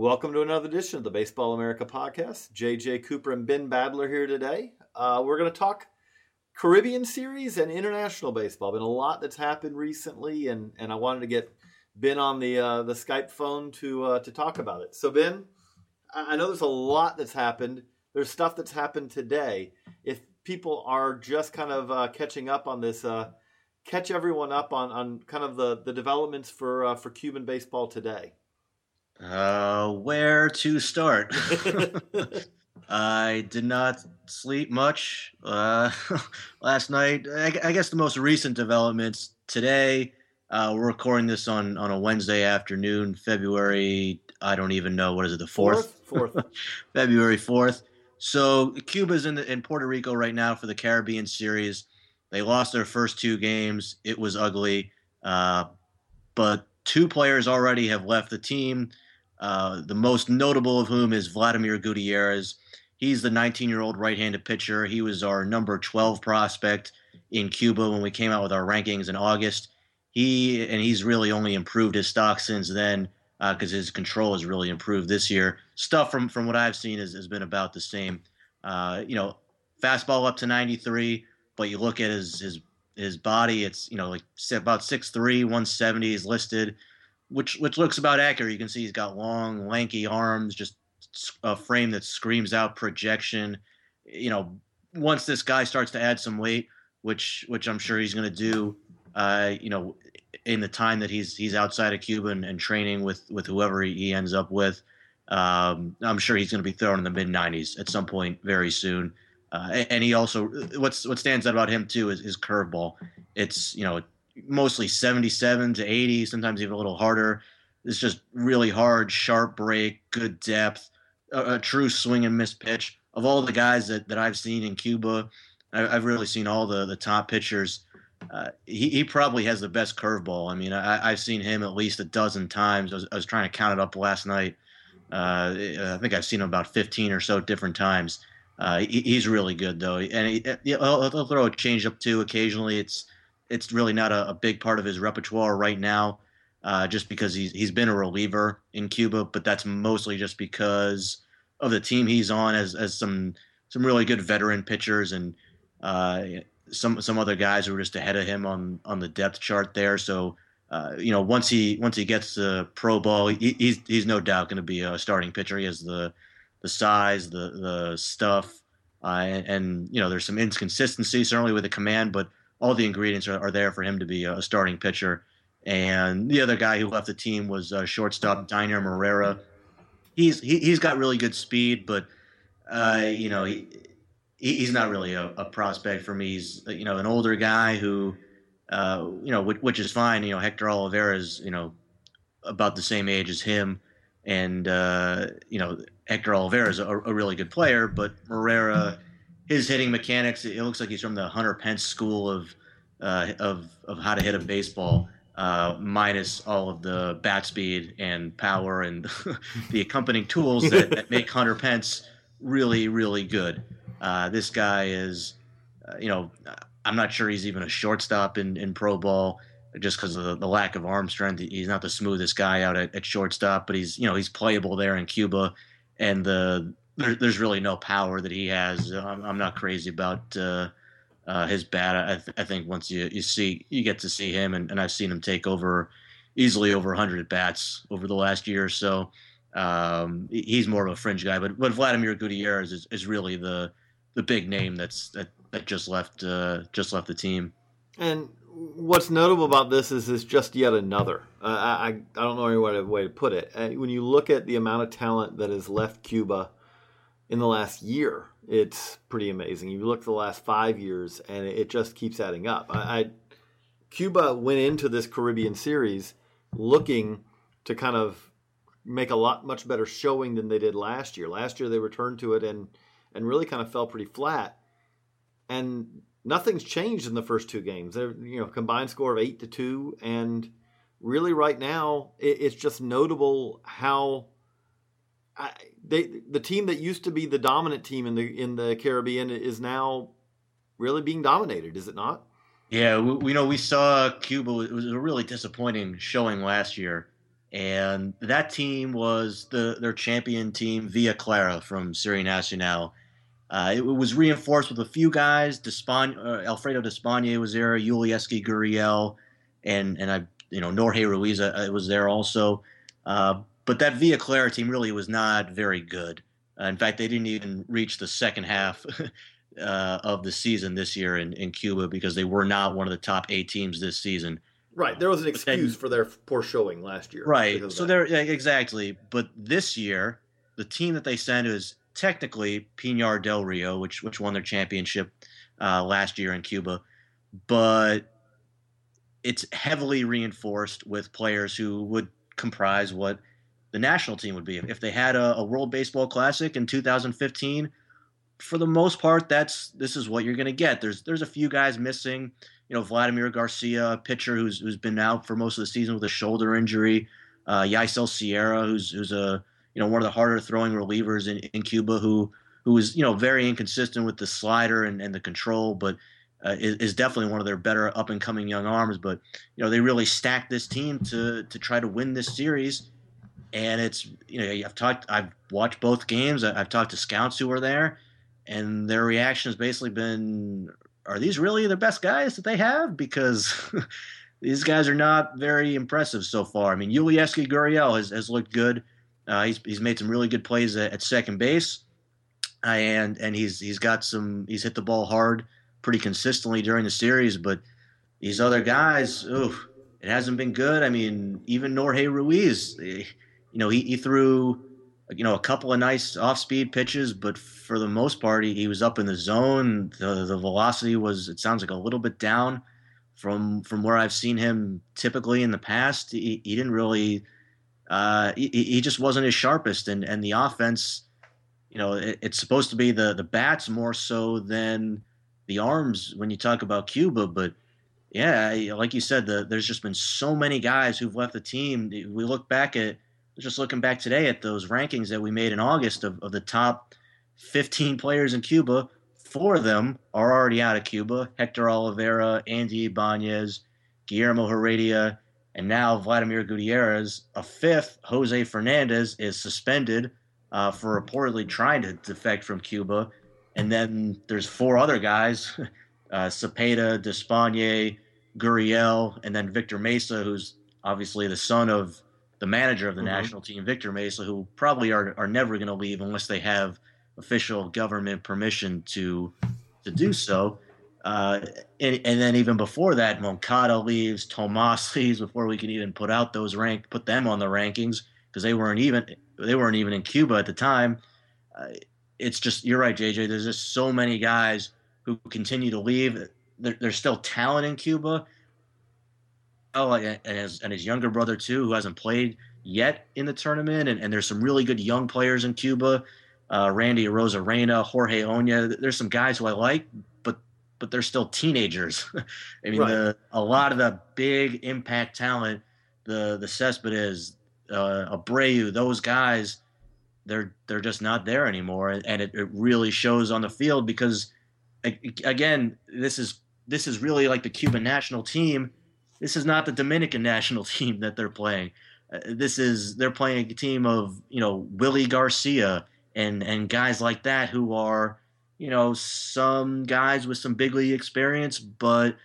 Welcome to another edition of the Baseball America podcast. JJ Cooper and Ben Badler here today. Uh, we're going to talk Caribbean Series and international baseball. Been a lot that's happened recently, and and I wanted to get Ben on the uh, the Skype phone to uh, to talk about it. So Ben, I know there's a lot that's happened. There's stuff that's happened today. If people are just kind of uh, catching up on this, uh, catch everyone up on, on kind of the, the developments for uh, for Cuban baseball today. Uh, where to start? I did not sleep much uh, last night. I, I, guess the most recent developments today. Uh, we're recording this on on a Wednesday afternoon, February. I don't even know what is it, the fourth. Fourth. fourth. February fourth. So Cuba's in the, in Puerto Rico right now for the Caribbean Series. They lost their first two games. It was ugly, uh, but two players already have left the team. Uh, the most notable of whom is Vladimir Gutierrez. He's the 19 year old right handed pitcher. He was our number 12 prospect in Cuba when we came out with our rankings in August. He and he's really only improved his stock since then because uh, his control has really improved this year. Stuff from from what I've seen has, has been about the same. Uh, you know, fastball up to 93, but you look at his his his body, it's you know like about 6'3", 170 is listed which which looks about accurate. You can see he's got long, lanky arms, just a frame that screams out projection. You know, once this guy starts to add some weight, which which I'm sure he's going to do, uh, you know, in the time that he's he's outside of Cuba and, and training with with whoever he ends up with, um, I'm sure he's going to be thrown in the mid 90s at some point very soon. Uh, and he also what's what stands out about him too is his curveball. It's you know mostly 77 to 80, sometimes even a little harder. It's just really hard, sharp break, good depth, a, a true swing and miss pitch. Of all the guys that, that I've seen in Cuba, I, have really seen all the, the top pitchers. Uh, he, he probably has the best curveball. I mean, I, have seen him at least a dozen times. I was, I was trying to count it up last night. Uh, I think I've seen him about 15 or so different times. Uh, he, he's really good though, and he, will he'll throw a changeup too. Occasionally, it's it's really not a, a big part of his repertoire right now, uh, just because he's he's been a reliever in Cuba, but that's mostly just because of the team he's on as as some some really good veteran pitchers and uh, some some other guys who are just ahead of him on on the depth chart there. So. Uh, you know, once he once he gets the pro ball, he, he's he's no doubt going to be a starting pitcher. He has the the size, the the stuff, uh, and, and, you know there's some inconsistency certainly with the command, but all the ingredients are, are there for him to be a starting pitcher. And the other guy who left the team was uh, shortstop Dainer Morera. He's he, he's got really good speed, but uh, you know he, he's not really a, a, prospect for me. He's you know an older guy who uh, you know which, which, is fine. You know Hector Olivera is you know about the same age as him, and uh, you know Hector Olivera is a, a, really good player, but Morera his hitting mechanics, it looks like he's from the Hunter Pence school of uh, of of how to hit a baseball, uh, minus all of the bat speed and power and the accompanying tools that, that, make Hunter Pence really really good. Uh, this guy is, uh, you know, I'm not sure he's even a shortstop in, in pro ball just because of the, the, lack of arm strength. He's not the smoothest guy out at, at shortstop, but he's you know he's playable there in Cuba, and the there, there's really no power that he has. I'm, I'm not crazy about uh, uh, his bat. I, th- I, think once you, you see you get to see him, and, and I've seen him take over easily over 100 bats over the last year or so. Um, he's more of a fringe guy, but but Vladimir Gutierrez is, is really the the big name that's that, that just left uh, just left the team. And what's notable about this is it's just yet another. Uh, I I don't know any way to put it. Uh, when you look at the amount of talent that has left Cuba in the last year, it's pretty amazing. You look at the last five years, and it just keeps adding up. I, I Cuba went into this Caribbean series looking to kind of make a lot much better showing than they did last year. Last year they returned to it and and really kind of fell pretty flat. And nothing's changed in the first two games. They're you know combined score of eight to two, and really right now it, it's just notable how They the team that used to be the dominant team in the in the Caribbean is now really being dominated. Is it not? Yeah, we, we know we saw Cuba. It was a really disappointing showing last year, and that team was the their champion team Villa Clara from Serie Nacional. Uh, it was reinforced with a few guys. Uh, Alfredo Despaigne was there, Yulieski Gurriel, and and I you know Norge Ruiz uh, was there also. Uh, but that Villa Clara team really was not very good. Uh, in fact, they didn't even reach the second half uh, of the season this year in, in Cuba because they were not one of the top eight teams this season. Right, there was an excuse then, for their poor showing last year. Right, so they're yeah, exactly. But this year, the team that they sent is technically Pinar del Rio, which which won their championship uh, last year in Cuba, but it's heavily reinforced with players who would comprise what the national team would be. If they had a, a World Baseball Classic in 2015, for the most part, that's this is what you're going to get. There's there's a few guys missing. You know, Vladimir Garcia, pitcher who's who's been out for most of the season with a shoulder injury. Uh, Yaisel Sierra, who's who's a you know one of the harder throwing relievers in, in Cuba, who who is you know very inconsistent with the slider and, and the control, but uh, is, is, definitely one of their better up and coming young arms. But you know they really stacked this team to to try to win this series and it's you know I've talked I've watched both games. I've talked to scouts who were there and their reaction has basically been are these really the best guys that they have? Because these guys are not very impressive so far. I mean Yulieski Gurriel has, has looked good. Uh, he's, he's made some really good plays at, at second base uh, and and he's he's got some he's hit the ball hard pretty consistently during the series but these other guys oof it hasn't been good. I mean even Norge Ruiz eh, you know, he, he threw, you know, a couple of nice off-speed pitches, but for the most part, he, he was up in the zone. The the velocity was, it sounds like a little bit down from from where I've seen him typically in the past. He, he didn't really, uh, he, he just wasn't his sharpest, and and the offense, you know, it, it's supposed to be the the bats more so than the arms when you talk about Cuba, but yeah, like you said, the, there's just been so many guys who've left the team. We look back at just looking back today at those rankings that we made in August of, of the top 15 players in Cuba, four of them are already out of Cuba Hector Olivera, Andy Ibanez, Guillermo Heredia, and now Vladimir Gutierrez. A fifth, Jose Fernandez, is suspended uh, for reportedly trying to defect from Cuba. And then there's four other guys uh, Cepeda, Despaigne, Gurriel, and then Victor Mesa, who's obviously the son of the manager of the mm-hmm. national team, Victor Mesa, who probably are, are never going to leave unless they have official government permission to to do so. Uh, and, and, then even before that, Moncada leaves, Tomas leaves before we can even put out those rank, put them on the rankings because they weren't even they weren't even in Cuba at the time. Uh, it's just you're right, JJ. There's just so many guys who continue to leave. There, there's still talent in Cuba, Oh, and his, and his younger brother too, who hasn't played yet in the tournament. And, and there's some really good young players in Cuba. Uh, Randy Arozarena, Jorge Oña. There's some guys who I like, but but they're still teenagers. I mean, right. the, a lot of the big impact talent, the the Cespedes, uh, Abreu, those guys, they're they're just not there anymore, and it, it really shows on the field because, again, this is this is really like the Cuban national team this is not the Dominican national team that they're playing. Uh, this is they're playing a team of you know Willie Garcia and and guys like that who are you know some guys with some big league experience, but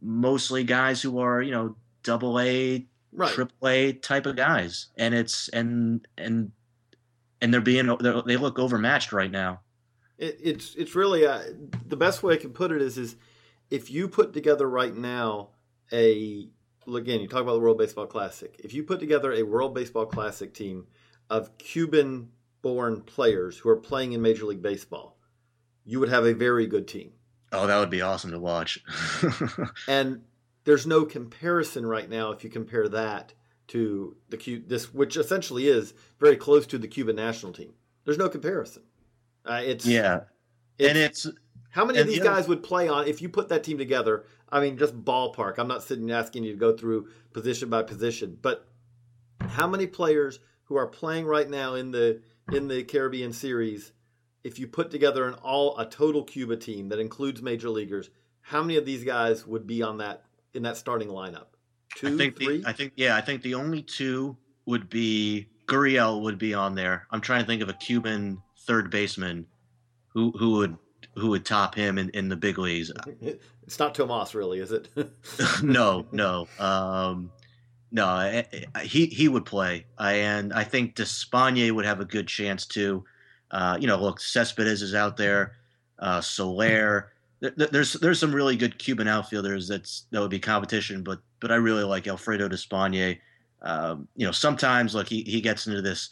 mostly guys who are you know double A, right. triple A type of guys, and it's and and and they're being they're, they look overmatched right now. It, it's it's really uh, the best way I can put it is is if you put together right now a again you talk about the World Baseball Classic. If you put together a World Baseball Classic team of Cuban born players who are playing in Major League Baseball, you would have a very good team. Oh, that would be awesome to watch. and there's no comparison right now if you compare that to the Q, this which essentially is very close to the Cuban national team. There's no comparison. Uh, it's yeah, it's, and it's how many of these guys would play on if you put that team together? I mean, just ballpark. I'm not sitting asking you to go through position by position, but how many players who are playing right now in the in the Caribbean Series, if you put together an all a total Cuba team that includes major leaguers, how many of these guys would be on that in that starting lineup? Two, I think three. The, I think yeah, I think the only two would be Gurriel would be on there. I'm trying to think of a Cuban third baseman who who would who would top him in, in the big leagues. It's not Tomas, really, is it? no, no. Um, no, I, I, he he would play, and I think Despaigne would have a good chance too. Uh, you know, look, Cespedes is out there, uh, Soler. There, there's there's some really good Cuban outfielders that's that would be competition, but but I really like Alfredo Despaigne. Um, you know, sometimes like he, he gets into this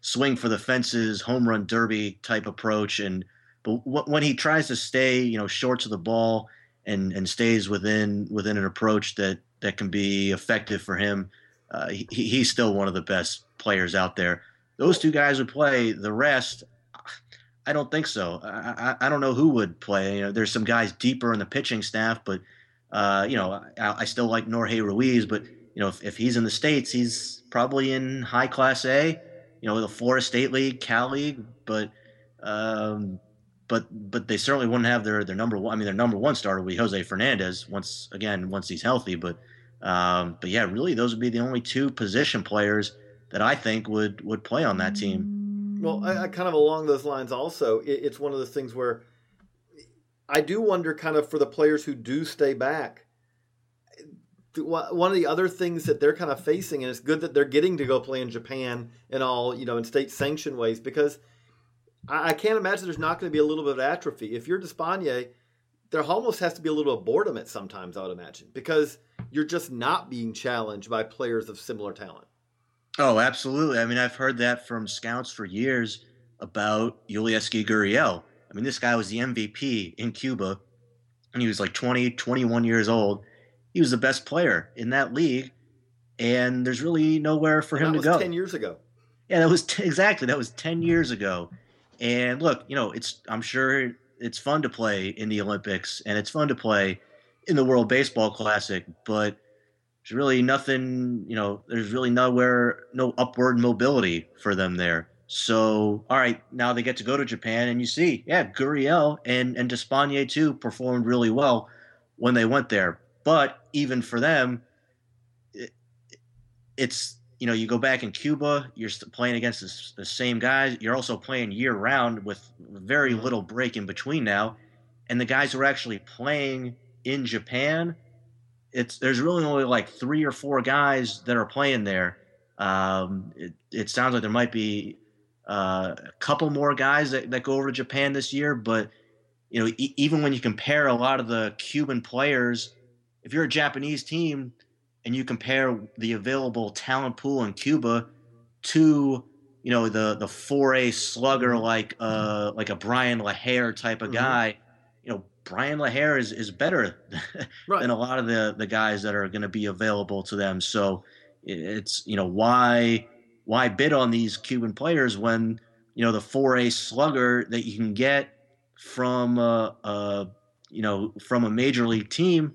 swing for the fences, home run derby type approach, and but when he tries to stay, you know, short to the ball and and stays within within an approach that that can be effective for him. Uh, he, he's still one of the best players out there. Those two guys would play. The rest, I don't think so. I, I, I don't know who would play. You know, there's some guys deeper in the pitching staff, but uh, you know, I, I, still like Norge Ruiz. But you know, if, if he's in the states, he's probably in high class A. You know, the Florida State League, Cal League, but um, but but they certainly wouldn't have their their number one. I mean, their number one starter would be Jose Fernandez once again once he's healthy. But um, but yeah, really, those would be the only two position players that I think would would play on that team. Well, I, I kind of along those lines also. It, it's one of those things where I do wonder, kind of, for the players who do stay back. One of the other things that they're kind of facing, and it's good that they're getting to go play in Japan and all, you know, in state sanctioned ways, because I, I can't imagine there's not going to be a little bit of atrophy. If you're Despaigne, there almost has to be a little of boredom at sometimes, I would imagine, because you're just not being challenged by players of similar talent. Oh, absolutely. I mean, I've heard that from scouts for years about Yulieski Gurriel. I mean, this guy was the MVP in Cuba, and he was like 20, 21 years old. He was the best player in that league, and there's really nowhere for and him to go. 10 years ago. Yeah, that was t- exactly. That was 10 years ago. And look, you know, it's I'm sure it's fun to play in the Olympics and it's fun to play in the World Baseball Classic, but there's really nothing, you know, there's really nowhere, no upward mobility for them there. So, all right, now they get to go to Japan, and you see, yeah, Gurriel and and Despaigne too performed really well when they went there. But even for them, it, it's you know, you go back in Cuba, you're playing against the, the same guys. You're also playing year round with very mm-hmm. little break in between now. And the guys who are actually playing in Japan, it's there's really only like three or four guys that are playing there. Um, it, it sounds like there might be uh, a couple more guys that, that go over to Japan this year, but you know, e- even when you compare a lot of the Cuban players, if you're a Japanese team, and you compare the available talent pool in Cuba to you know the the 4A slugger mm-hmm. like uh like a Brian LaHair type of mm-hmm. guy, you know Brian LaHair is is better right. than a lot of the the guys that are going to be available to them. So it's you know why why bid on these Cuban players when you know the 4A slugger that you can get from uh, a you know from a major league team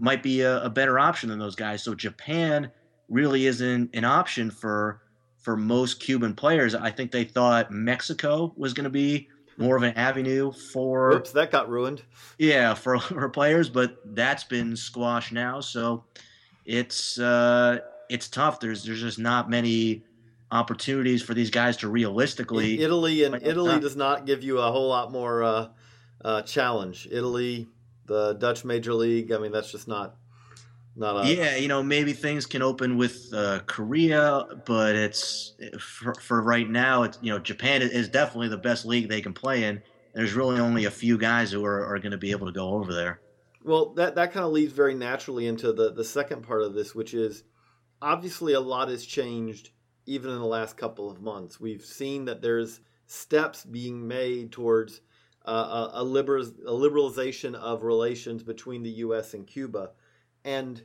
might be a, a better option than those guys. So Japan really isn't an option for for most Cuban players. I think they thought Mexico was going to be more of an avenue for. Oops, that got ruined. Yeah, for for players, but that's been squashed now. So it's uh, it's tough. There's there's just not many opportunities for these guys to realistically. Italy and Italy does not give you a whole lot more uh, uh, challenge. Italy the Dutch Major League. I mean, that's just not Not a, yeah, you know, maybe things can open with uh, Korea, but it's for, for right now. It's you know, Japan is definitely the best league they can play in. There's really only a few guys who are, are going to be able to go over there. Well, that that kind of leads very naturally into the the second part of this, which is obviously a lot has changed even in the last couple of months. We've seen that there's steps being made towards a, a, liberal, a liberalization of relations between the U.S. and Cuba and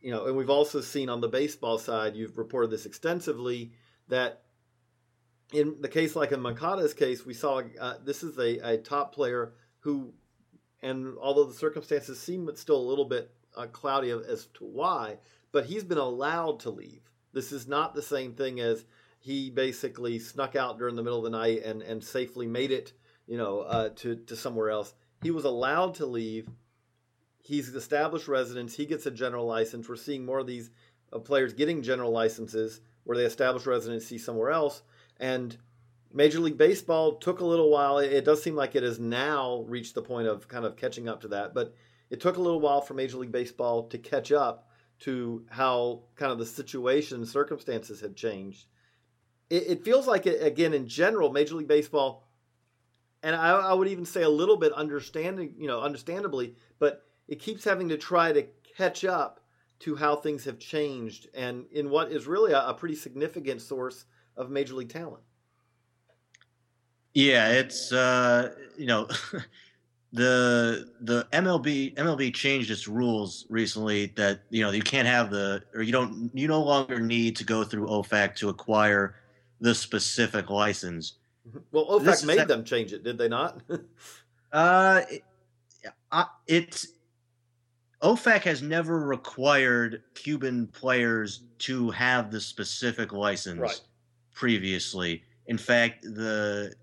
you know, and we've also seen on the baseball side, you've reported this extensively that in the case like in Moncada's case, we saw uh, this is a, a top player who, and although the circumstances seem still a little bit uh, cloudy as to why, but he's been allowed to leave. This is not the same thing as he basically snuck out during the middle of the night and, and safely made it, you know, uh, to, to somewhere else. He was allowed to leave he's established residence. He gets a general license. We're seeing more of these uh, players getting general licenses where they establish residency somewhere else. And Major League Baseball took a little while. It, it does seem like it has now reached the point of kind of catching up to that, but it took a little while for Major League Baseball to catch up to how kind of the situation circumstances had changed. It, it feels like it, again in general, Major League Baseball, and I, I would even say a little bit understanding, you know, understandably, but it keeps having to try to catch up to how things have changed and in what is really a, a pretty significant source of major league talent. Yeah, it's uh, you know the the MLB MLB changed its rules recently that you know you can't have the or you don't you no longer need to go through OFAC to acquire the specific license. Mm-hmm. Well, OFAC made them change it, did they not? uh, it, it's OFAC has never required Cuban players to have the specific license right. previously. In fact, the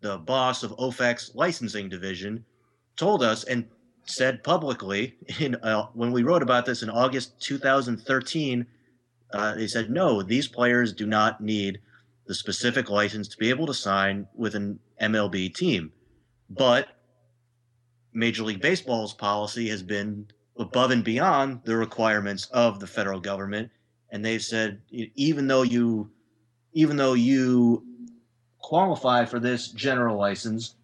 the boss of OFAC's licensing division told us and said publicly in uh, when we wrote about this in August 2013. Uh, they said no, these players do not need the specific license to be able to sign with an MLB team, but Major League Baseball's policy has been above and beyond the requirements of the federal government. And they've said even though you even though you qualify for this general license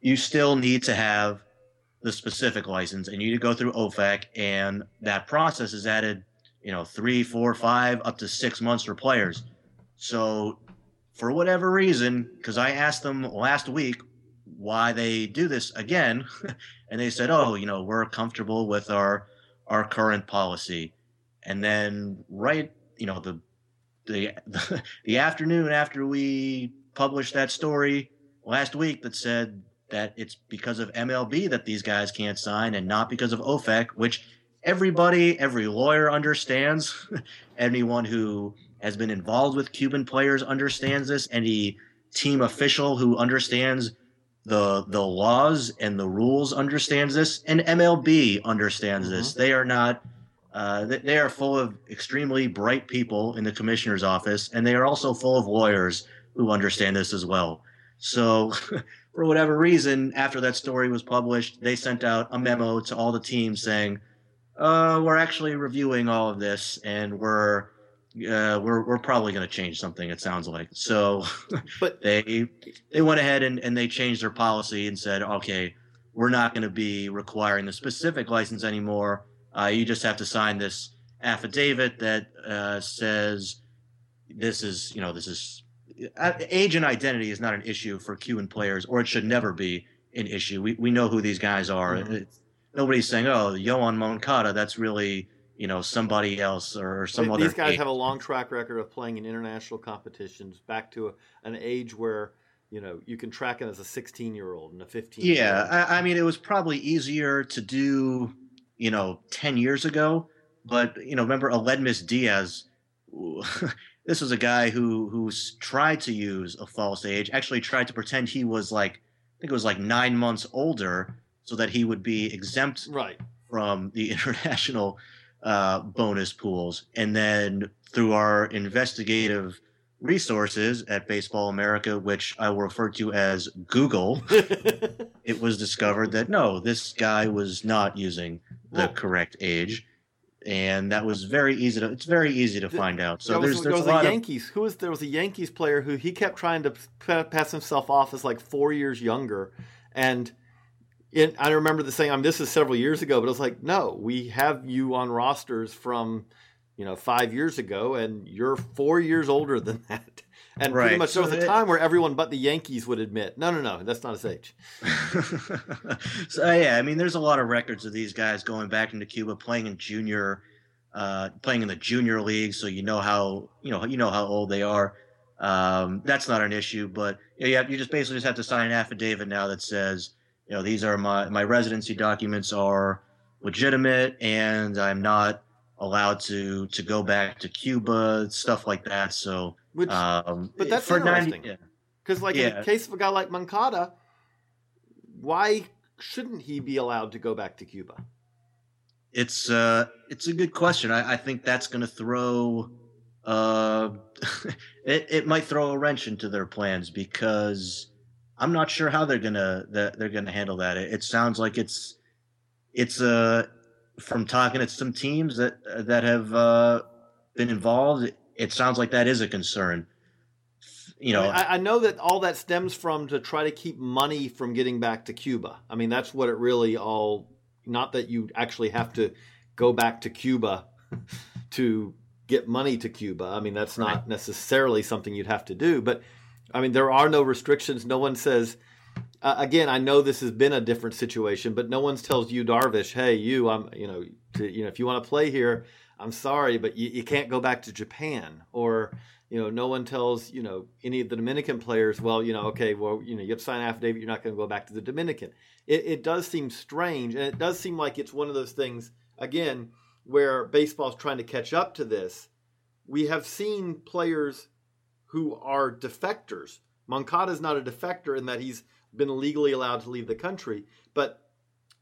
you still need to have the specific license. And you need to go through OFAC and that process is added you know three four five up to six months for players so for whatever reason because i asked them last week why they do this again and they said oh you know we're comfortable with our our current policy. And then right you know the the the afternoon after we published that story last week that said that it's because of MLB that these guys can't sign and not because of OFAC which everybody every lawyer understands anyone who has been involved with Cuban players understands this any team official who understands the the laws and the rules understands this, and MLB understands mm-hmm. this. They are not. Uh, they are full of extremely bright people in the commissioner's office, and they are also full of lawyers who understand this as well. So, for whatever reason, after that story was published, they sent out a memo to all the teams saying, uh, "We're actually reviewing all of this, and we're uh, we're we're probably going to change something. It sounds like so. But they they went ahead and, and they changed their policy and said, okay, we're not going to be requiring the specific license anymore. Uh, you just have to sign this affidavit that uh, says this is you know this is uh, age and identity is not an issue for Cuban players, or it should never be an issue. We we know who these guys are. Mm-hmm. Nobody's saying, oh, Yoan Moncada, that's really you know somebody else or some These other. These guys age. have a long track record of playing in international competitions back to a, an age where you know you can track it as a 16 year old and a 15. Yeah, I, I, mean it was probably easier to do you know 10 years ago, but you know remember Aledmys Diaz. this was a guy who who tried to use a false age. Actually, tried to pretend he was like I think it was like nine months older, so that he would be exempt right from the international uh, bonus pools, and then through our investigative resources at Baseball America, which I will refer to as Google, it was discovered that no, this guy was not using the correct age. And that was very easy to. It's very easy to find out. So there there's was, there's there was a lot a of Yankees. Who was there was a Yankees player who he kept trying to pass himself off as like four years younger, and it, I remember the saying. I mean, this is several years ago, but it was like, no, we have you on rosters from, you know, five years ago, and you're four years older than that. And pretty Right. much there was So a time where everyone but the Yankees would admit, no, no, no, that's not his age. so yeah, I mean, there's a lot of records of these guys going back into Cuba, playing in junior, uh, playing in the junior league. So you know how you know you know how old they are. Um, that's not an issue, but yeah, you, have, you just basically just have to sign an affidavit now that says, you know, these are my my residency documents are legitimate, and I'm not allowed to to go back to Cuba, stuff like that. So, Which, um, but that's for 90 interesting. yeah. because like in the case of a guy like Moncada, why shouldn't he be allowed to go back to Cuba? It's uh, it's a good question. I, I think that's going to throw, uh, it it might throw a wrench into their plans because I'm not sure how they're gonna that they're gonna handle that. It, it sounds like it's it's uh from talking to some teams that that have uh, been involved. It sounds like that is a concern. You know, I, I know that all that stems from to try to keep money from getting back to Cuba. I mean, that's what it really all. Not that you actually have to go back to Cuba to get money to Cuba. I mean, that's not Right. necessarily something you'd have to do. But I mean, there are no restrictions. No one says. Uh, again, I know this has been a different situation, but no one tells you, Darvish, hey, you, I'm, you know, to, you know, if you want to play here, I'm sorry, but you, you can't go back to Japan. Or, you know, no one tells, you know, any of the Dominican players, well, you know, okay, well, you know, you have to sign an affidavit, you're not going to go back to the Dominican. It, it does seem strange, and it does seem like it's one of those things, again, where baseball's trying to catch up to this. We have seen players who are defectors. Moncada is not a defector in that he's been legally allowed to leave the country, but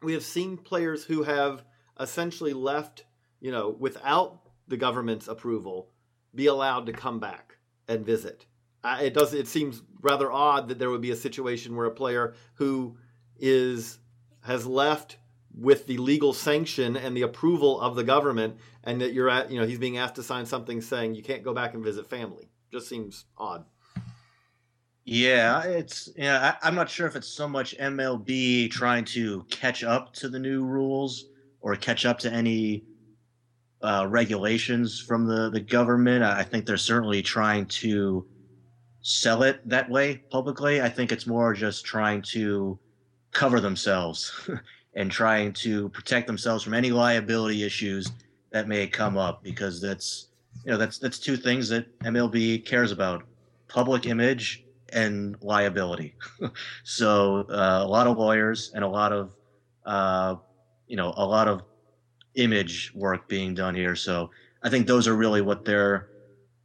we have seen players who have essentially left, you know, without the government's approval, be allowed to come back and visit. It does. It seems rather odd that there would be a situation where a player who is has left with the legal sanction and the approval of the government, and that you're at, you know, he's being asked to sign something saying you can't go back and visit family. Just seems odd. Yeah, it's yeah. I, I'm not sure if it's so much MLB trying to catch up to the new rules or catch up to any uh, regulations from the the government. I I think they're certainly trying to sell it that way publicly. I think it's more just trying to cover themselves and trying to protect themselves from any liability issues that may come up because that's you know that's that's two things that MLB cares about: public image and liability. so uh, a lot of lawyers and a lot of uh, you know a lot of image work being done here. So I think those are really what their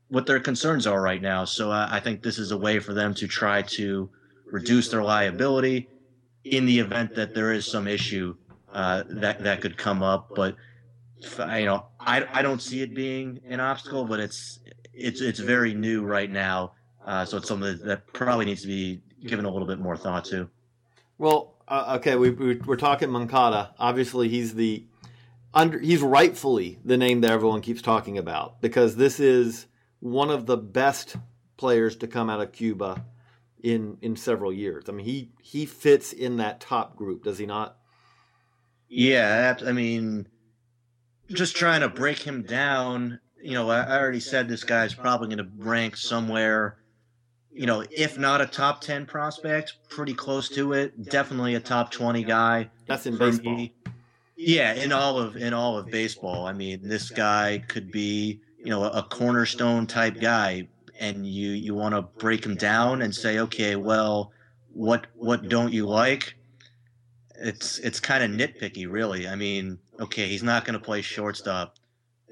what their concerns are right now. So I, I think this is a way for them to try to reduce their liability in the event that there is some issue uh, that that could come up. But you know, I, I don't see it being an obstacle, but it's it's it's very new right now. Uh, so it's something that probably needs to be given a little bit more thought to. Well, uh, okay, we, we, we're talking Moncada. Obviously, he's the under. He's rightfully the name that everyone keeps talking about because this is one of the best players to come out of Cuba in in several years. I mean, he he fits in that top group, does he not? Yeah, I mean, just trying to break him down. You know, I I already said this guy's probably going to rank somewhere. You know, if not a top ten prospect, pretty close to it. Definitely a top twenty guy. That's in baseball. me. Yeah, in all of in all of baseball. I mean, this guy could be, you know, a cornerstone type guy and you you want to break him down and say, "Okay, well, what what don't you like?" It's it's kind of nitpicky, really. I mean, okay, he's not going to play shortstop.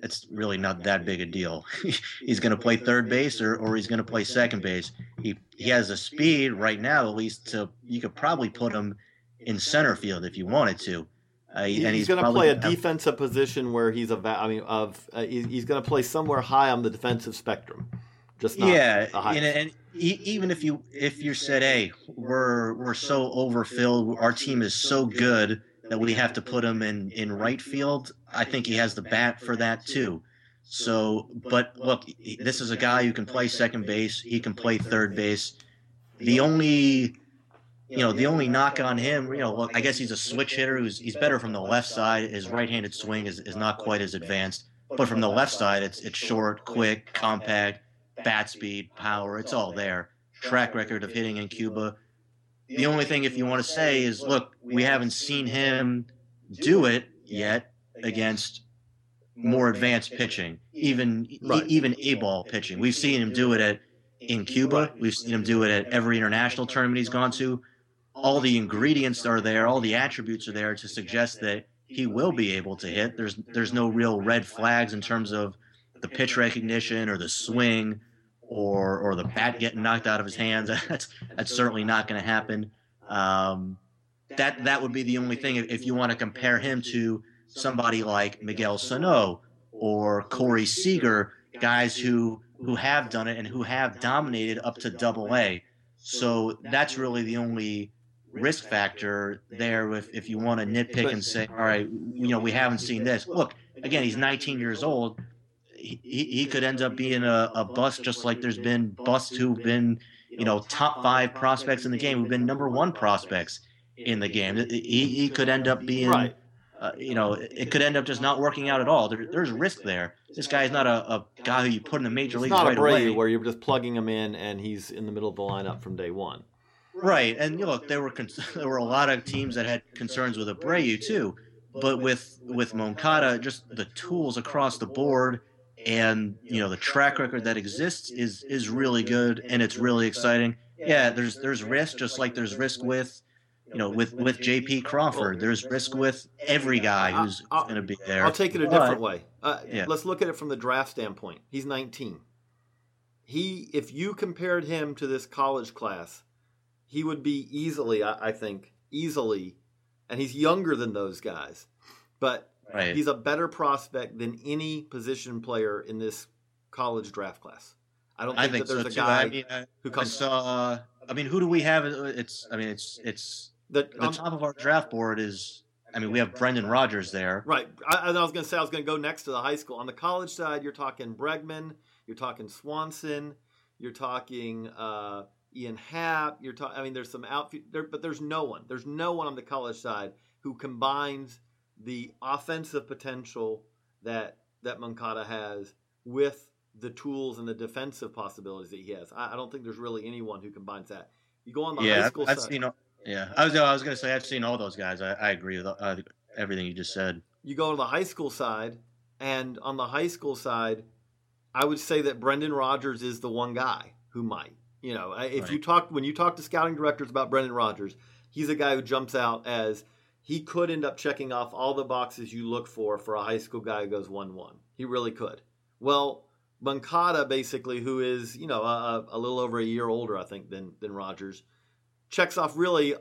It's really not that big a deal. he's going to play third base or, or he's going to play second base. He he has the speed right now, at least to you could probably put him in center field if you wanted to. Uh, He- and he's, he's, going to play a defensive position where he's a. va- I mean, of uh, he's, he's going to play somewhere high on the defensive spectrum, just not yeah, and, and even if you if you said, "Hey, we're we're so overfilled, our team is so good that we have to put him in in right field," I think he has the bat for that too. So, but look, this is a guy who can play second base. He can play third base. The only, you know, the only knock on him, you know, look, I guess he's a switch hitter. Who's he's better from the left side. His right-handed swing is, is not quite as advanced, but from the left side, it's it's short, quick, compact, bat speed, power. It's all there. Track record of hitting in Cuba. The only thing, if you want to say, is look, we haven't seen him do it yet against more advanced pitching, even Right. even A ball pitching. We've seen him do it at in Cuba. We've seen him do it at every international tournament he's gone to. All the ingredients are there, all the attributes are there to suggest that he will be able to hit. There's there's no real red flags in terms of the pitch recognition or the swing or or the bat getting knocked out of his hands. That's that's certainly not going to happen. Um, that that would be the only thing if, if you want to compare him to somebody like Miguel Sano or Corey Seager, guys who who have done it and who have dominated up to Double A. So that's really the only risk factor there. If if you want to nitpick and say, all right, you know, we haven't seen this. Look, again, he's 19 years old. He, he he could end up being a, a bust, just like there's been busts who've been, you know, top five prospects in the game, who've been number one prospects in the game. He, he could end up being, right. uh, you know, it could end up just not working out at all. There, there's risk there. This guy is not a, a guy who you put in the major It's leagues not right a Brady away. where you're just plugging him in and he's in the middle of the lineup from day one. Right, and you know, look, there were con- there were a lot of teams that had concerns with Abreu too, but with with Moncada, just the tools across the board, and you know the track record that exists is is really good, and it's really exciting. Yeah, there's there's risk, just like there's risk with, you know, with with J.P. Crawford. There's risk with every guy who's going to be there. I'll take it a But- different way. Uh, yeah. Let's look at it from the draft standpoint. He's 19. He, if you compared him to this college class, he would be easily, I, I think, easily, and he's younger than those guys, but Right. he's a better prospect than any position player in this college draft class. I don't I think, think that so there's too. a guy I mean, I, who I comes saw. I mean, who do we have? It's. I mean, it's it's that the um, top of our draft board is. I mean, we have Brendan Rodgers there. Right. I, I was going to say I was going to go next to the high school. On the college side, you're talking Bregman, you're talking Swanson, you're talking uh, Ian Happ. You're talking. I mean, there's some outfit there, but there's no one. There's no one on the college side who combines the offensive potential that that Moncada has with the tools and the defensive possibilities that he has. I, I don't think there's really anyone who combines that. You go on the high school I've, I've side. seen. Yeah, I was. I was gonna say I've seen all those guys. I, I agree with uh, everything you just said. you go to the high school side, and on the high school side, I would say that Brendan Rodgers is the one guy who might. You know, if you talk when you talk to scouting directors about Brendan Rodgers, he's a guy who jumps out as he could end up checking off all the boxes you look for for a high school guy who goes one one. He really could. Well, Moncada basically, who is you know a, a little over a year older, I think, than than Rodgers, checks off really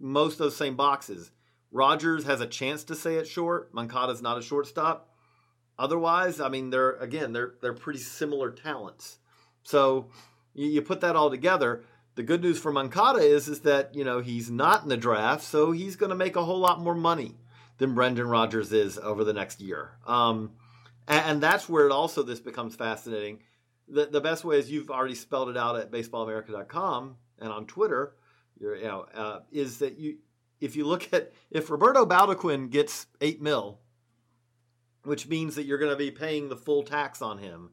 most of those same boxes. Rodgers has a chance to say it short. Moncada's not a shortstop. Otherwise, I mean, they're again, they're they're pretty similar talents. So you, you put that all together. The good news for Moncada is is that you know he's not in the draft, so he's going to make a whole lot more money than Brendan Rodgers is over the next year. Um, and, and that's where it also this becomes fascinating. The, the best way is you've already spelled it out at baseballamerica.com and on Twitter. You know, uh, is that you if you look at if Roberto Baldoquin gets eight mil, which means that you're going to be paying the full tax on him.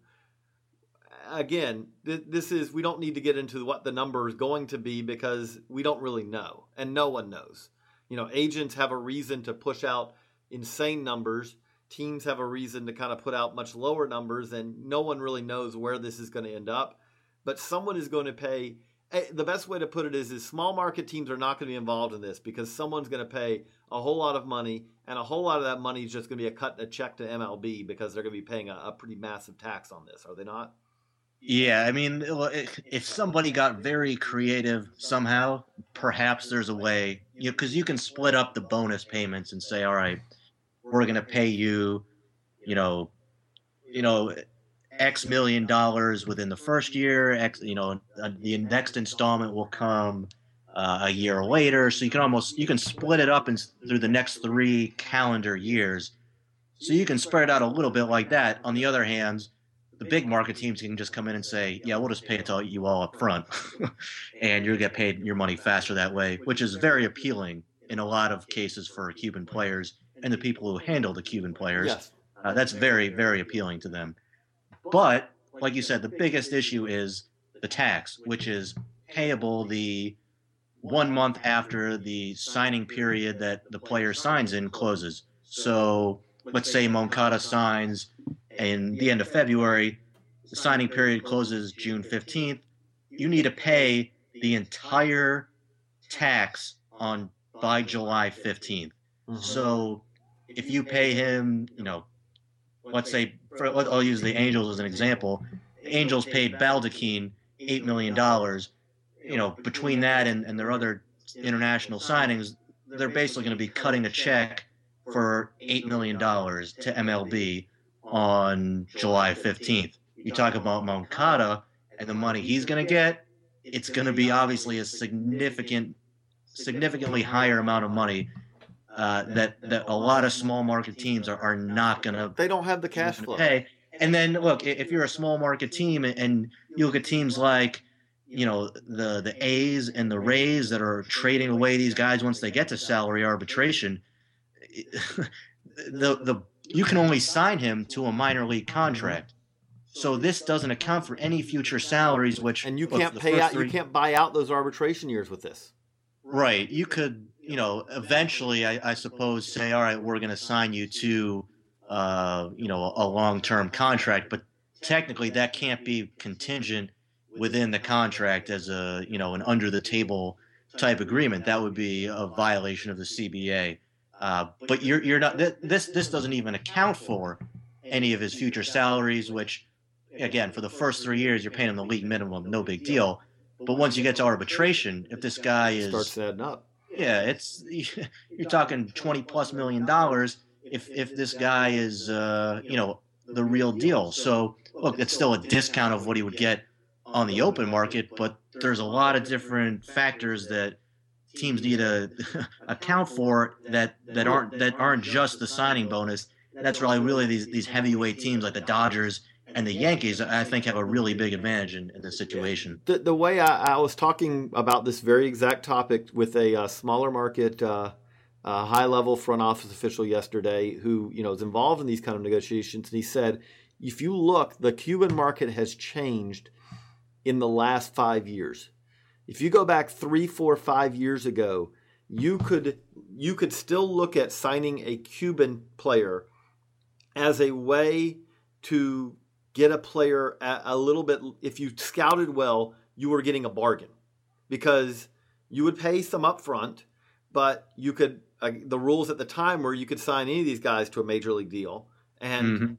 Again, th- this is we don't need to get into what the number is going to be because we don't really know, and no one knows. You know, agents have a reason to push out insane numbers. Teams have a reason to kind of put out much lower numbers, and no one really knows where this is going to end up. But someone is going to pay eh, the best way to put it is is small market teams are not going to be involved in this because someone's going to pay a whole lot of money and a whole lot of that money is just going to be a cut a check to MLB because they're going to be paying a, a pretty massive tax on this are they not Yeah, I mean, if somebody got very creative somehow, perhaps there's a way, you know, because you can split up the bonus payments and say, all right, we're going to pay you, you know, you know, X million dollars within the first year. X, you know, uh, the next installment will come uh, a year later. So you can almost you can split it up in, through the next three calendar years. So you can spread it out a little bit like that. On the other hand, the big market teams can just come in and say, "Yeah, we'll just pay it to you all up front, and you'll get paid your money faster that way," which is very appealing in a lot of cases for Cuban players and the people who handle the Cuban players. Yes. Uh, that's very, very appealing to them. But like you said, the biggest issue is the tax, which is payable the one month after the signing period that the player signs in closes. So let's say Moncada signs in the end of February, the signing period closes June 15th. You need to pay the entire tax on by July 15th. Mm-hmm. So if you pay him, you know, let's say, for, I'll use the Angels as an example. The Angels paid Baldoquin $8 million. You know, between that and, and their other international signings, they're basically going to be cutting a check for $8 million to MLB on July 15th. You talk about Moncada and the money he's going to get, it's going to be obviously a significant, significantly higher amount of money uh, that that a lot of small market teams are, are not going to. They don't have the cash flow. Pay. And then look, if you're a small market team and you look at teams like, you know, the the A's and the Rays that are trading away these guys once they get to salary arbitration, the the you can only sign him to a minor league contract. So this doesn't account for any future salaries, which and you can't pay out. Three, you can't buy out those arbitration years with this. Right. You could you know, eventually, I, I suppose, say, all right, we're going to sign you to, uh, you know, a, a long-term contract, but technically that can't be contingent within the contract as a, you know, an under-the-table type agreement. That would be a violation of the CBA. Uh, but you're you're not. This this doesn't even account for any of his future salaries, which, again, for the first three years, you're paying him the league minimum, no big deal. But once you get to arbitration, if this guy is starts adding up, yeah, it's you're talking twenty plus million dollars if if this guy is uh, you know the real deal. So look, it's still a discount of what he would get on the open market, but there's a lot of different factors that teams need to account for that that aren't that aren't just the signing bonus. That's really really these these heavyweight teams like the Dodgers and the Yankees, I think, have a really big advantage in, in this situation. The, the way I, I, was talking about this very exact topic with a uh, smaller market, uh, uh, high level front office official yesterday who you know is involved in these kind of negotiations, and he said, if you look, the Cuban market has changed in the last five years. If you go back three, four, five years ago, you could you could still look at signing a Cuban player as a way to get a player a, little bit. If you scouted well, you were getting a bargain because you would pay some upfront, but you could. Uh, the rules at the time were you could sign any of these guys to a major league deal, and mm-hmm.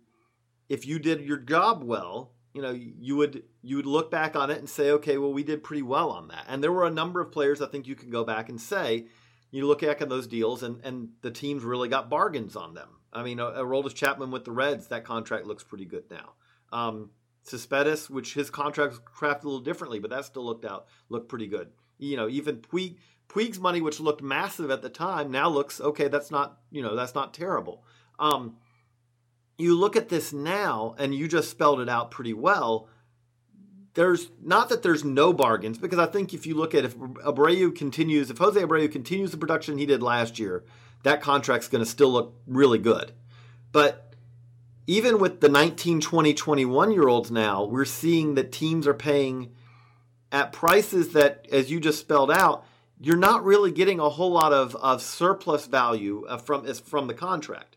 if you did your job well, you know you would you would look back on it and say, okay, well we did pretty well on that. And there were a number of players I think you can go back and say, you look back at those deals and and the teams really got bargains on them. I mean, a, Aroldis Chapman with the Reds, that contract looks pretty good now. Um, Cespedes, which his contract was crafted a little differently, but that still looked out looked pretty good. You know, even Puig Puig's money, which looked massive at the time, now looks okay. That's not you know that's not terrible. Um, you look at this now, and you just spelled it out pretty well. There's not that there's no bargains because I think if you look at if Abreu continues, if Jose Abreu continues the production he did last year, that contract's going to still look really good. But even with the 19, 20, 21 year olds now, we're seeing that teams are paying at prices that, as you just spelled out, you're not really getting a whole lot of, of surplus value uh, from from the contract.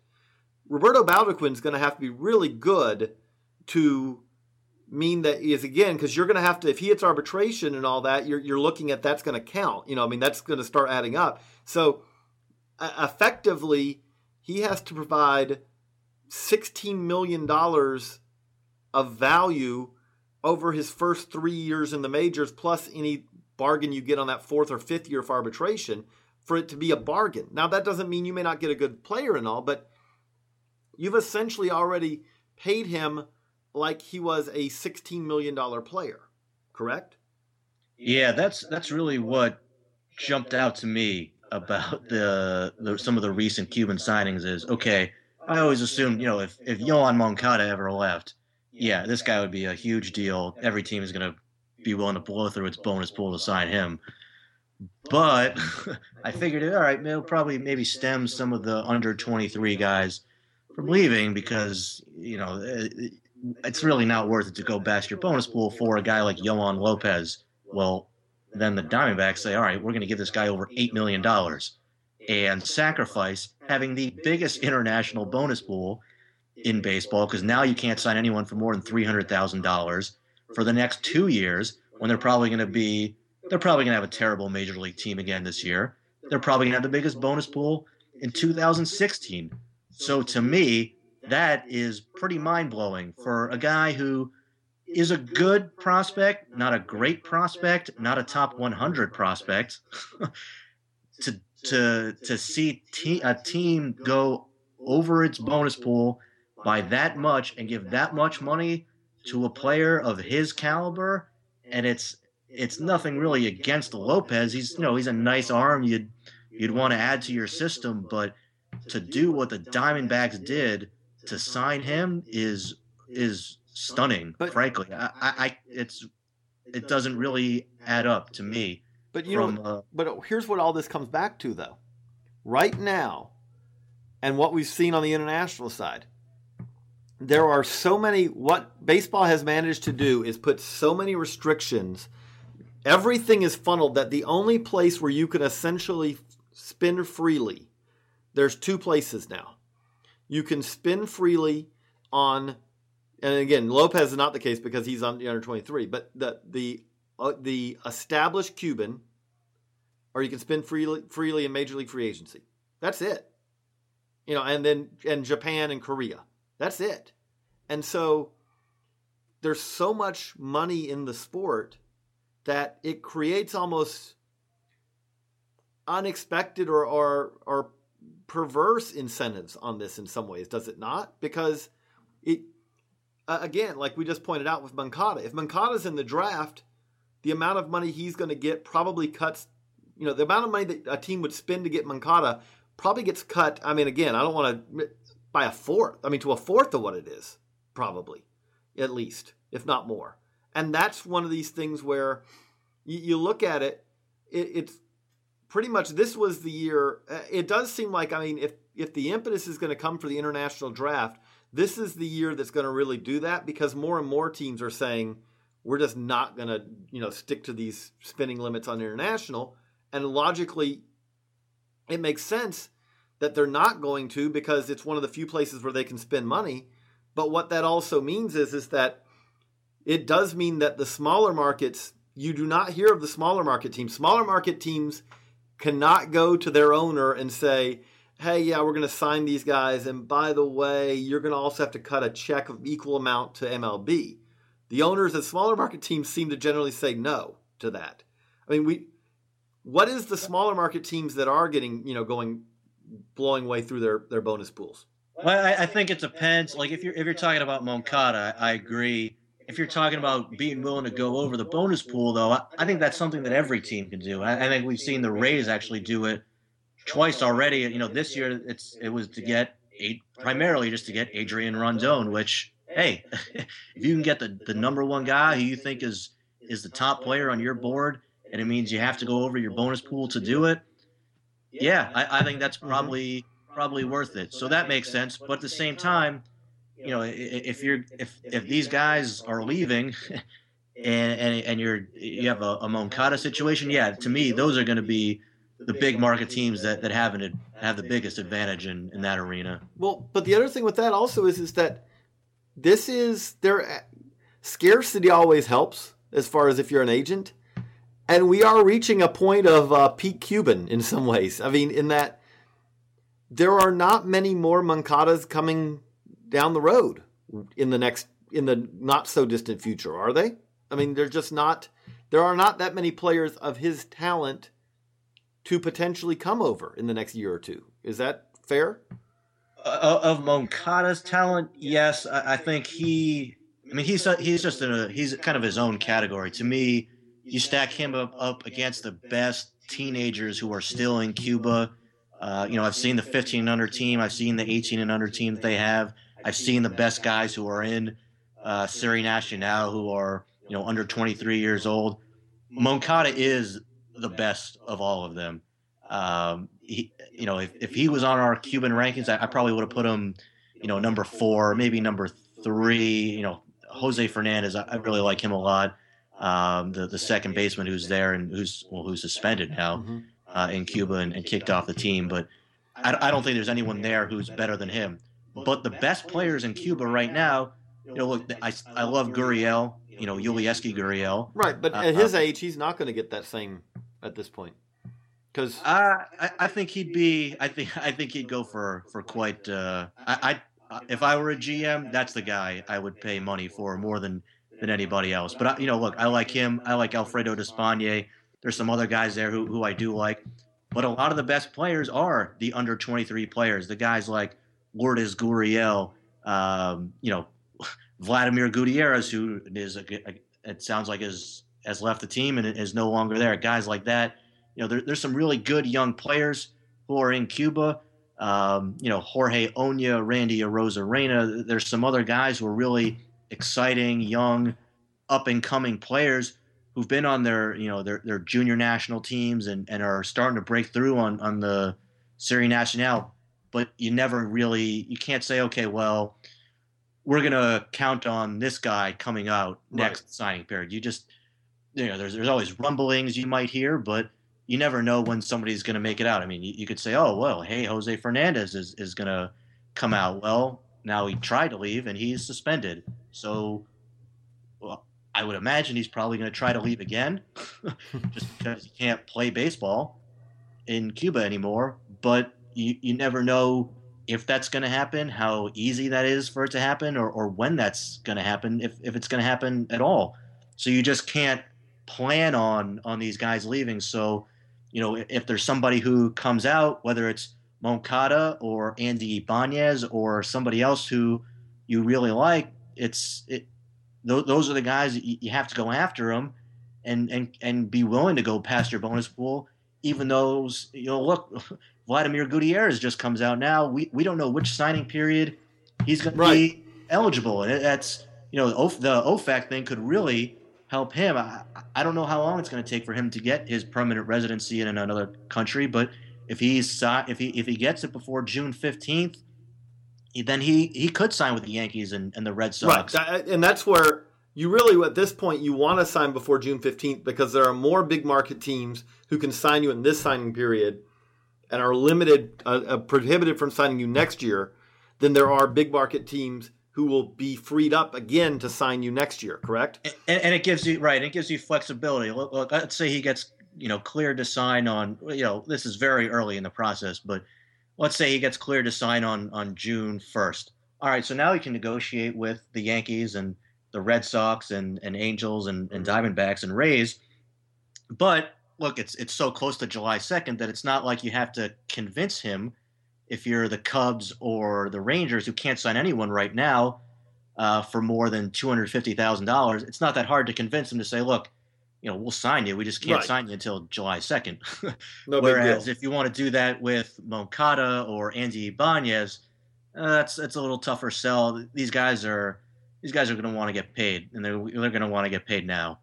Roberto Baldoquin is going to have to be really good to mean that is again because you're going to have to if he hits arbitration and all that you're, you're looking at that's going to count you know i mean that's going to start adding up so uh, effectively he has to provide $16 million of value over his first three years in the majors, plus any bargain you get on that fourth or fifth year of arbitration for it to be a bargain. Now, that doesn't mean you may not get a good player and all, but you've essentially already paid him like he was a $16 million player, correct? Yeah, that's that's really what jumped out to me about the, the some of the recent Cuban signings is okay. I always assumed, you know, if if Yoan Moncada ever left, yeah, this guy would be a huge deal. Every team is going to be willing to blow through its bonus pool to sign him. But I figured, all right, it'll probably maybe stem some of the under 23 guys from leaving because, you know, eh, eh, it's really not worth it to go bash your bonus pool for a guy like Yoan Lopez. Well, then the Diamondbacks say, all right, we're going to give this guy over $8 million and sacrifice having the biggest international bonus pool in baseball because now you can't sign anyone for more than $300,000 for the next two years when they're probably going to be they're probably going to have a terrible major league team again this year. They're probably going to have the biggest bonus pool in 2016. So to me, that is pretty mind blowing for a guy who is a good prospect, not a great prospect, not a top 100 prospect. to to to see te- a team go over its bonus pool by that much and give that much money to a player of his caliber and it's it's nothing really against Lopez. He's you know he's a nice arm. You'd you'd want to add to your system, but to do what the Diamondbacks did to sign him is is stunning. But, frankly, I, I, it's it doesn't really add up to me. But you from, know, uh, but here's what all this comes back to, though. Right now, and what we've seen on the international side, there are so many. What baseball has managed to do is put so many restrictions everything is funneled that the only place where you can essentially spin freely, there's two places now. You can spin freely on, and again, Lopez is not the case because he's on under 23, but the the uh, the established Cuban, or you can spin freely freely in Major League Free Agency. That's it. You know, and then and Japan and Korea. That's it. And so there's so much money in the sport that it creates almost unexpected or, or, or perverse incentives on this in some ways, does it not? Because it, uh, again, like we just pointed out with Moncada, if Moncada's in the draft, the amount of money he's going to get probably cuts, you know, the amount of money that a team would spend to get Moncada probably gets cut. I mean, again, I don't want to, by a fourth. I mean, to a fourth of what it is, probably, at least, if not more. And that's one of these things where you, you look at it, it, it's pretty much this was the year. Uh, it does seem like, I mean, if, if the impetus is going to come for the international draft, this is the year that's going to really do that because more and more teams are saying, we're just not going to, you know, stick to these spending limits on international. And logically, it makes sense that they're not going to because it's one of the few places where they can spend money. But what that also means is is that it does mean that the smaller markets, you do not hear of the smaller market teams. Smaller market teams cannot go to their owner and say, hey, yeah, we're going to sign these guys. And by the way, you're going to also have to cut a check of equal amount to MLB. The owners of smaller market teams seem to generally say no to that. I mean, we, what is the smaller market teams that are getting, you know, going, blowing way through their, their bonus pools? Well, I, I think it depends. Like if you're if you're talking about Moncada, I agree if you're talking about being willing to go over the bonus pool, though, I, think that's something that every team can do. I, I, think we've seen the Rays actually do it twice already. You know, this year it's it was to get eight, primarily just to get Adrian Rondon, which hey, if you can get the, the number one guy who you think is is the top player on your board, and it means you have to go over your bonus pool to do it. Yeah, I, I think that's mm-hmm. probably probably worth it. So that makes sense. But at the same time you know, if you're if if these guys are leaving, and and, and you're you have a, a Moncada situation, yeah, to me those are going to be the big market teams that that have an have the biggest advantage in in that arena. Well, but the other thing with that also is is that this is there scarcity always helps as far as if you're an agent, and we are reaching a point of uh, peak Cuban in some ways. I mean, in that there are not many more Moncadas coming down the road in the next in the not so distant future, are they? I mean, there's just not there are not that many players of his talent to potentially come over in the next year or two. Is that fair? Uh, of Moncada's talent, yes. I, I think he I mean, he's he's just in a he's kind of his own category. To me, you stack him up, up against the best teenagers who are still in Cuba. Uh, you know, I've seen the 15 and under team. I've seen the 18 and under team that they have. I've seen the best guys who are in uh, Serie Nacional who are you know under 23 years old. Moncada is the best of all of them. Um, he, you know, if, if he was on our Cuban rankings, I, I probably would have put him, you know, number four, maybe number three. You know, Jose Fernandez, I, I really like him a lot. Um, the the second baseman who's there and who's well, who's suspended now mm-hmm. uh, in Cuba and, and, kicked off the team, but I, I don't think there's anyone there who's better than him. But the best players in Cuba right now, you know, look, I, I love Gurriel, you know, Yulieski Gurriel. Right, but at uh, his uh, age, he's not going to get that same at this point. Because uh, I, I think he'd be, I think, I think he'd go for for quite. Uh, I, I, if I were a GM, that's the guy I would pay money for more than than anybody else. But I, you know, look, I like him. I like Alfredo Despaigne. There's some other guys there who who I do like, but a lot of the best players are the under 23 players. The guys like Lourdes Gurriel, um, you know, Vladimir Gutierrez, who is a, a, it sounds like is has left the team and is no longer there. Guys like that, you know, there, there's some really good young players who are in Cuba. Um, you know, Jorge Oña, Randy Arozarena. There's some other guys who are really exciting, young, up and coming players who've been on their, you know, their, their junior national teams and, and are starting to break through on, on the Serie Nacional. But you never really, you can't say, okay, well, we're going to count on this guy coming out next right. signing period. You just, you know, there's, there's always rumblings you might hear, but you never know when somebody's going to make it out. I mean, you, you, could say, oh, well, hey, Jose Fernandez is, is going to come out. Well, now he tried to leave and he's suspended. So well, I would imagine he's probably going to try to leave again just because he can't play baseball in Cuba anymore. But you, you never know if that's going to happen, how easy that is for it to happen, or, or when that's going to happen, if, if it's going to happen at all. So you just can't plan on on these guys leaving. So, you know, if, there's somebody who comes out, whether it's Moncada or Andy Ibanez or somebody else who you really like, it's it. Th- those are the guys that you, you have to go after them, and and and be willing to go past your bonus pool, even those you know. Look, Vladimir Gutierrez just comes out now. We we don't know which signing period he's going right. to be eligible, and that's you know the OFAC thing could really help him. I, I don't know how long it's going to take for him to get his permanent residency in another country, but if he's if he if he gets it before June fifteenth, then he he could sign with the Yankees and, and the Red Sox. Right, and that's where you really at this point you want to sign before June fifteenth because there are more big market teams who can sign you in this signing period and are limited uh, uh, prohibited from signing you next year then there are big market teams who will be freed up again to sign you next year. Correct? And, and it gives you right. It gives you flexibility. Look, look, let's say he gets you know cleared to sign on you know this is very early in the process but let's say he gets cleared to sign on on june 1st all right so now he can negotiate with the yankees and the red sox and, and angels and, and diamondbacks and rays but look it's it's so close to july 2nd that it's not like you have to convince him if you're the cubs or the rangers who can't sign anyone right now uh, for more than $250000 it's not that hard to convince him to say look you know, we'll sign you. We just can't right. sign you until July 2nd. no Whereas if you want to do that with Moncada or Andy Ibanez, uh, that's that's a little tougher sell. These guys are these guys are going to want to get paid, and they're they're going to want to get paid now.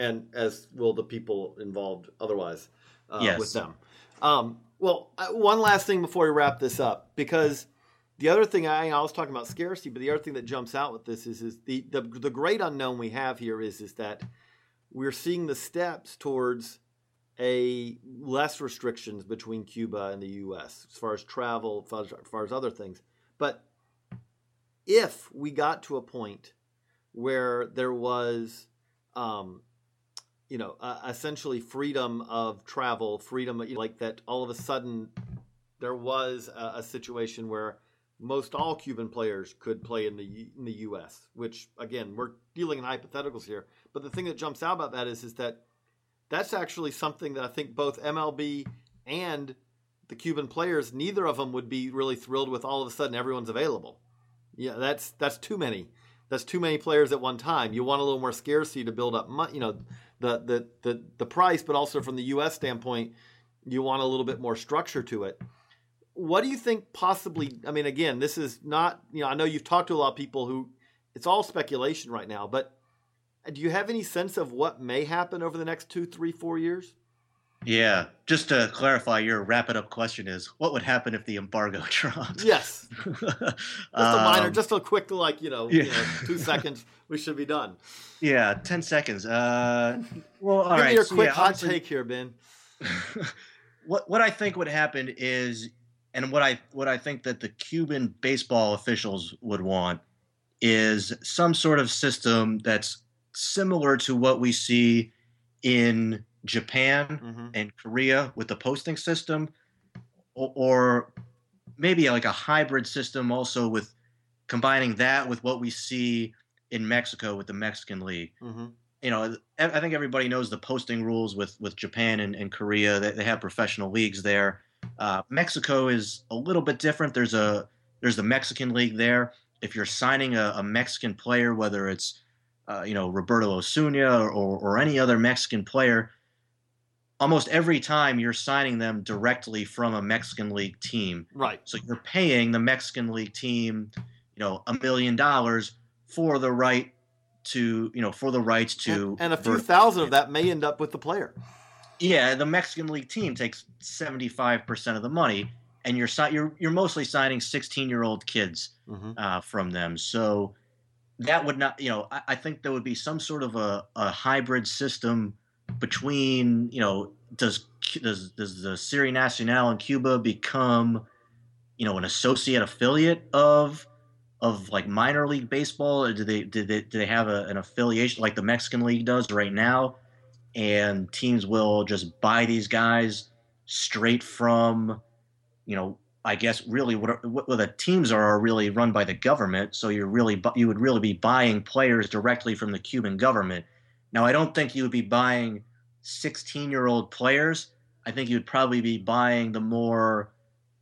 And as will the people involved otherwise uh, yes. with them. Um, well, one last thing before we wrap this up, because the other thing I, I was talking about scarcity, but the other thing that jumps out with this is is the the, the great unknown we have here is is that we're seeing the steps towards a less restrictions between Cuba and the U.S. as far as travel, as far as other things. But if we got to a point where there was, um, you know, uh, essentially freedom of travel, freedom like that, all of a sudden there was a, a situation where most all Cuban players could play in the in the U.S. Which again, we're dealing in hypotheticals here. But the thing that jumps out about that is is that that's actually something that I think both MLB and the Cuban players, neither of them would be really thrilled with. All of a sudden, everyone's available. Yeah, that's that's too many. that's too many players at one time. You want a little more scarcity to build up, you know, the the the the price, but also from the U.S. standpoint, you want a little bit more structure to it. What do you think possibly? I mean, again, this is not. You know, I know you've talked to a lot of people who. It's all speculation right now, but do you have any sense of what may happen over the next two, three, four years? Yeah, just to clarify, your wrap it up question is what would happen if the embargo dropped? Yes, just a minor, um, just a quick, like you know, yeah. you know, two seconds, we should be done. Yeah, ten seconds. Uh, well, all Give right. me your so, quick yeah, hot take here, Ben. what what I think would happen is, and what I what I think that the Cuban baseball officials would want is some sort of system that's similar to what we see in Japan mm-hmm. and Korea with the posting system, or, or, maybe like a hybrid system also with combining that with what we see in Mexico with the Mexican League. Mm-hmm. You know, I think everybody knows the posting rules with with Japan and, and Korea. They, they have professional leagues there. Uh, Mexico is a little bit different. There's a there's the Mexican League there. If you're signing a, a Mexican player, whether it's uh, you know Roberto Osuna or, or, or any other Mexican player, almost every time you're signing them directly from a Mexican league team. Right. So you're paying the Mexican league team, you know, a million dollars for the right to, you know, for the rights to and, and a few thousand of that may end up with the player. Yeah, the Mexican league team takes 75% of the money and you're you're you're mostly signing 16-year-old kids mm-hmm. uh, from them. So that would not, you know, I, I think there would be some sort of a, a hybrid system between you know does does does the Serie Nacional in Cuba become you know an associate affiliate of of like minor league baseball? Or do they do they do they have a, an affiliation like the Mexican league does right now? And teams will just buy these guys straight from you know I guess really what, what the teams are, are really run by the government. So you're really you would really be buying players directly from the Cuban government now, I don't think you would be buying 16 year old players. I think you'd probably be buying the more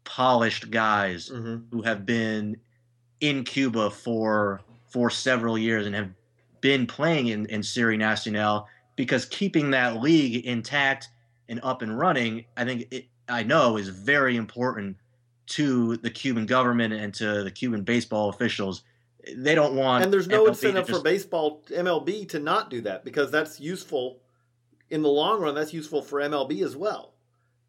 polished guys mm-hmm. who have been in Cuba for for several years and have been playing in, in Serie Nacional because keeping that league intact and up and running, I think it, I know is very important to the Cuban government and to the Cuban baseball officials they don't want. And there's no MLB incentive just, for baseball MLB to not do that because that's useful in the long run. That's useful for MLB as well.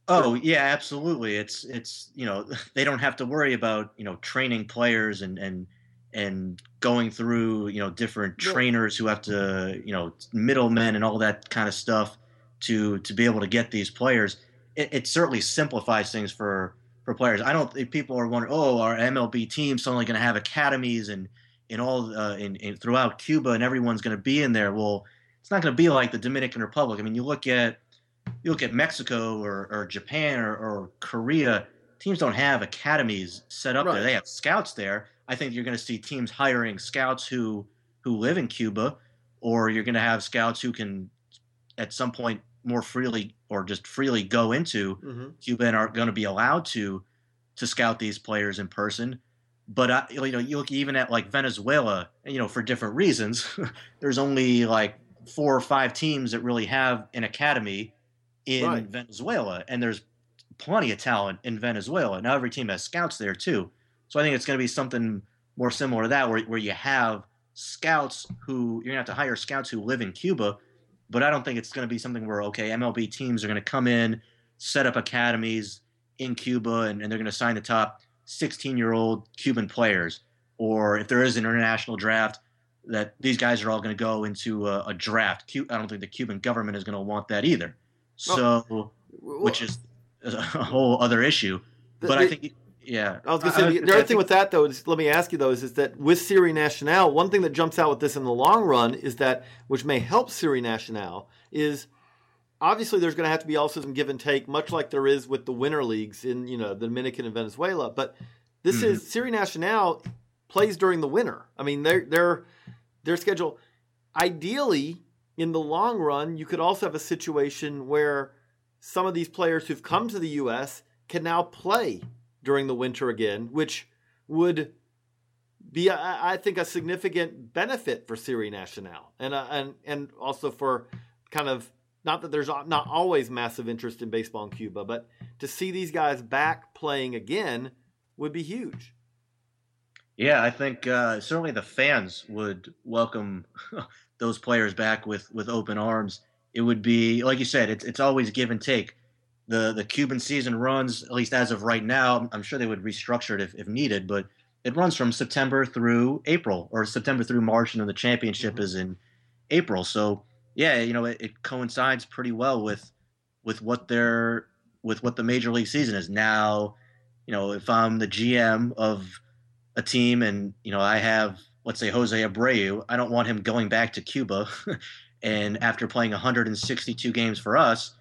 Oh yeah, absolutely. It's it's you know they don't have to worry about you know training players and and and going through you know different yeah. trainers who have to you know middlemen and all that kind of stuff to to be able to get these players. It, it certainly simplifies things for for players. I don't think people are wondering, oh, our MLB team's only going to have academies and in all uh, in, in throughout Cuba and everyone's going to be in there. Well, it's not going to be like the Dominican Republic. I mean, you look at you look at Mexico or, or Japan or, or Korea. Teams don't have academies set up right. there. They have scouts there. I think you're going to see teams hiring scouts who who live in Cuba, or you're going to have scouts who can at some point more freely or just freely go into mm-hmm. Cuba and are going to be allowed to to scout these players in person. But uh, you know, you look even at like Venezuela, you know, for different reasons. there's only like four or five teams that really have an academy in right. Venezuela, and there's plenty of talent in Venezuela. Now every team has scouts there too. So I think it's going to be something more similar to that, where where you have scouts who you're going to have to hire scouts who live in Cuba. But I don't think it's going to be something where okay, MLB teams are going to come in, set up academies in Cuba, and, and they're going to sign the top 16 year old Cuban players, or if there is an international draft, that these guys are all going to go into a, a, draft. I don't think the Cuban government is going to want that either. So, well, which is a whole other issue. But the, I think, yeah. I was going to say I, the, the other thing with that though is let me ask you though is, is that with Serie Nacional, one thing that jumps out with this in the long run is that which may help Serie Nacional is obviously there's going to have to be also some give and take, much like there is with the winter leagues in you know the Dominican and Venezuela. But this mm-hmm. is Serie Nacional plays during the winter. I mean, their their their schedule. Ideally, in the long run, you could also have a situation where some of these players who've come to the U.S. can now play during the winter again, which would be, I think, a significant benefit for Serie Nacional and uh, and and also for kind of not that there's not always massive interest in baseball in Cuba, but to see these guys back playing again would be huge. Yeah, I think uh, certainly the fans would welcome those players back with with open arms. It would be like you said, it's it's always give and take. The the Cuban season runs, at least as of right now. I'm sure they would restructure it if, if needed, but it runs from September through April or September through March, and then the championship mm-hmm. is in April. So yeah, you know, it, it, coincides pretty well with with what their with what the major league season is now. You know, if I'm the GM of a team and you know I have let's say Jose Abreu, I don't want him going back to Cuba and after playing 162 games for us,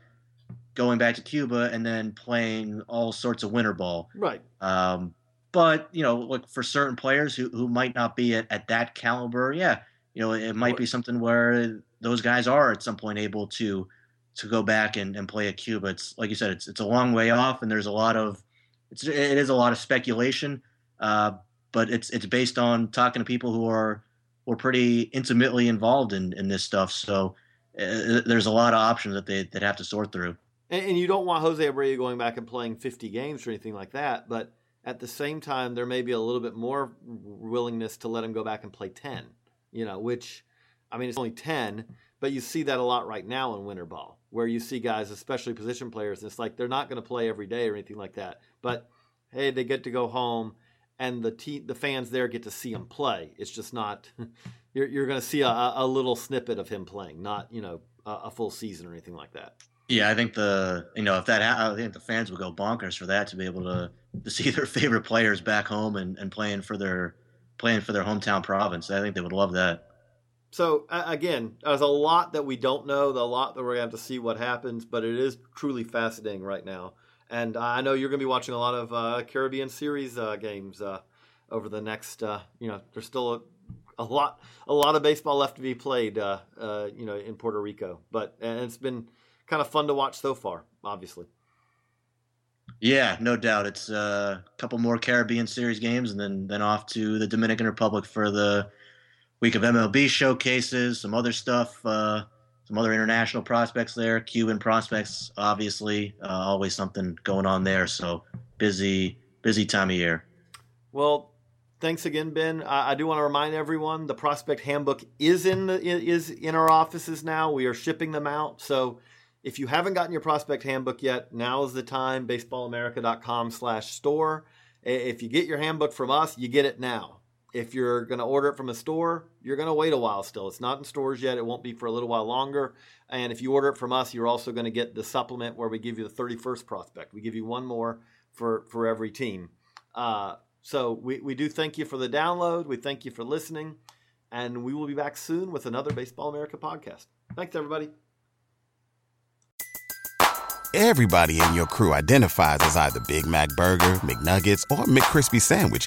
going back to Cuba and then playing all sorts of winter ball. Right. Um, but you know, look for certain players who, who might not be at, at that caliber, yeah, you know, it might be something where those guys are at some point able to to go back and, and play at Cuba. It's like you said, it's it's a long way off, and there's a lot of it's it is a lot of speculation, uh, but it's it's based on talking to people who are were pretty intimately involved in, in this stuff. So uh, there's a lot of options that they that have to sort through. And, and, you don't want Jose Abreu going back and playing 50 games or anything like that. But at the same time, there may be a little bit more willingness to let him go back and play 10. You know, which I mean, it's only 10, but you see that a lot right now in winter ball, where you see guys, especially position players, and it's like they're not going to play every day or anything like that. But hey, they get to go home, and the the fans there get to see him play. It's just not you're you're going to see a, a little snippet of him playing, not you know a, a, full season or anything like that. Yeah, I think the you know if that ha- I think the fans would go bonkers for that to be able to to see their favorite players back home and, and playing for their playing for their hometown province. I think they would love that so uh, again, there's a lot that we don't know, a lot that we're gonna have to see what happens, but it is truly fascinating right now. And I know you're gonna be watching a lot of uh, Caribbean Series uh, games uh, over the next. Uh, you know, there's still a, a, lot, a lot of baseball left to be played. Uh, you know, in Puerto Rico, but and it's been kind of fun to watch so far. Obviously. Yeah, no doubt. It's a couple more Caribbean Series games, and then then off to the Dominican Republic for the week of MLB showcases, some other stuff, uh, some other international prospects there, Cuban prospects, obviously, uh, always something going on there. So busy, busy time of year. Well, thanks again, Ben. I, I do want to remind everyone the prospect handbook is in the is in our offices now. We are shipping them out, so. If you haven't gotten your prospect handbook yet, now is the time. Baseballamerica.com/store. If you get your handbook from us, you get it now if you're going to order it from a store, you're going to wait a while still. It's not in stores yet. It won't be for a little while longer. And if you order it from us, you're also going to get the supplement where we give you the 31st prospect. We give you one more for, for every team. Uh, so we, we do thank you for the download. We thank you for listening. And we will be back soon with another Baseball America podcast. Thanks, everybody. Everybody in your crew identifies as either Big Mac Burger, McNuggets, or McCrispy Sandwich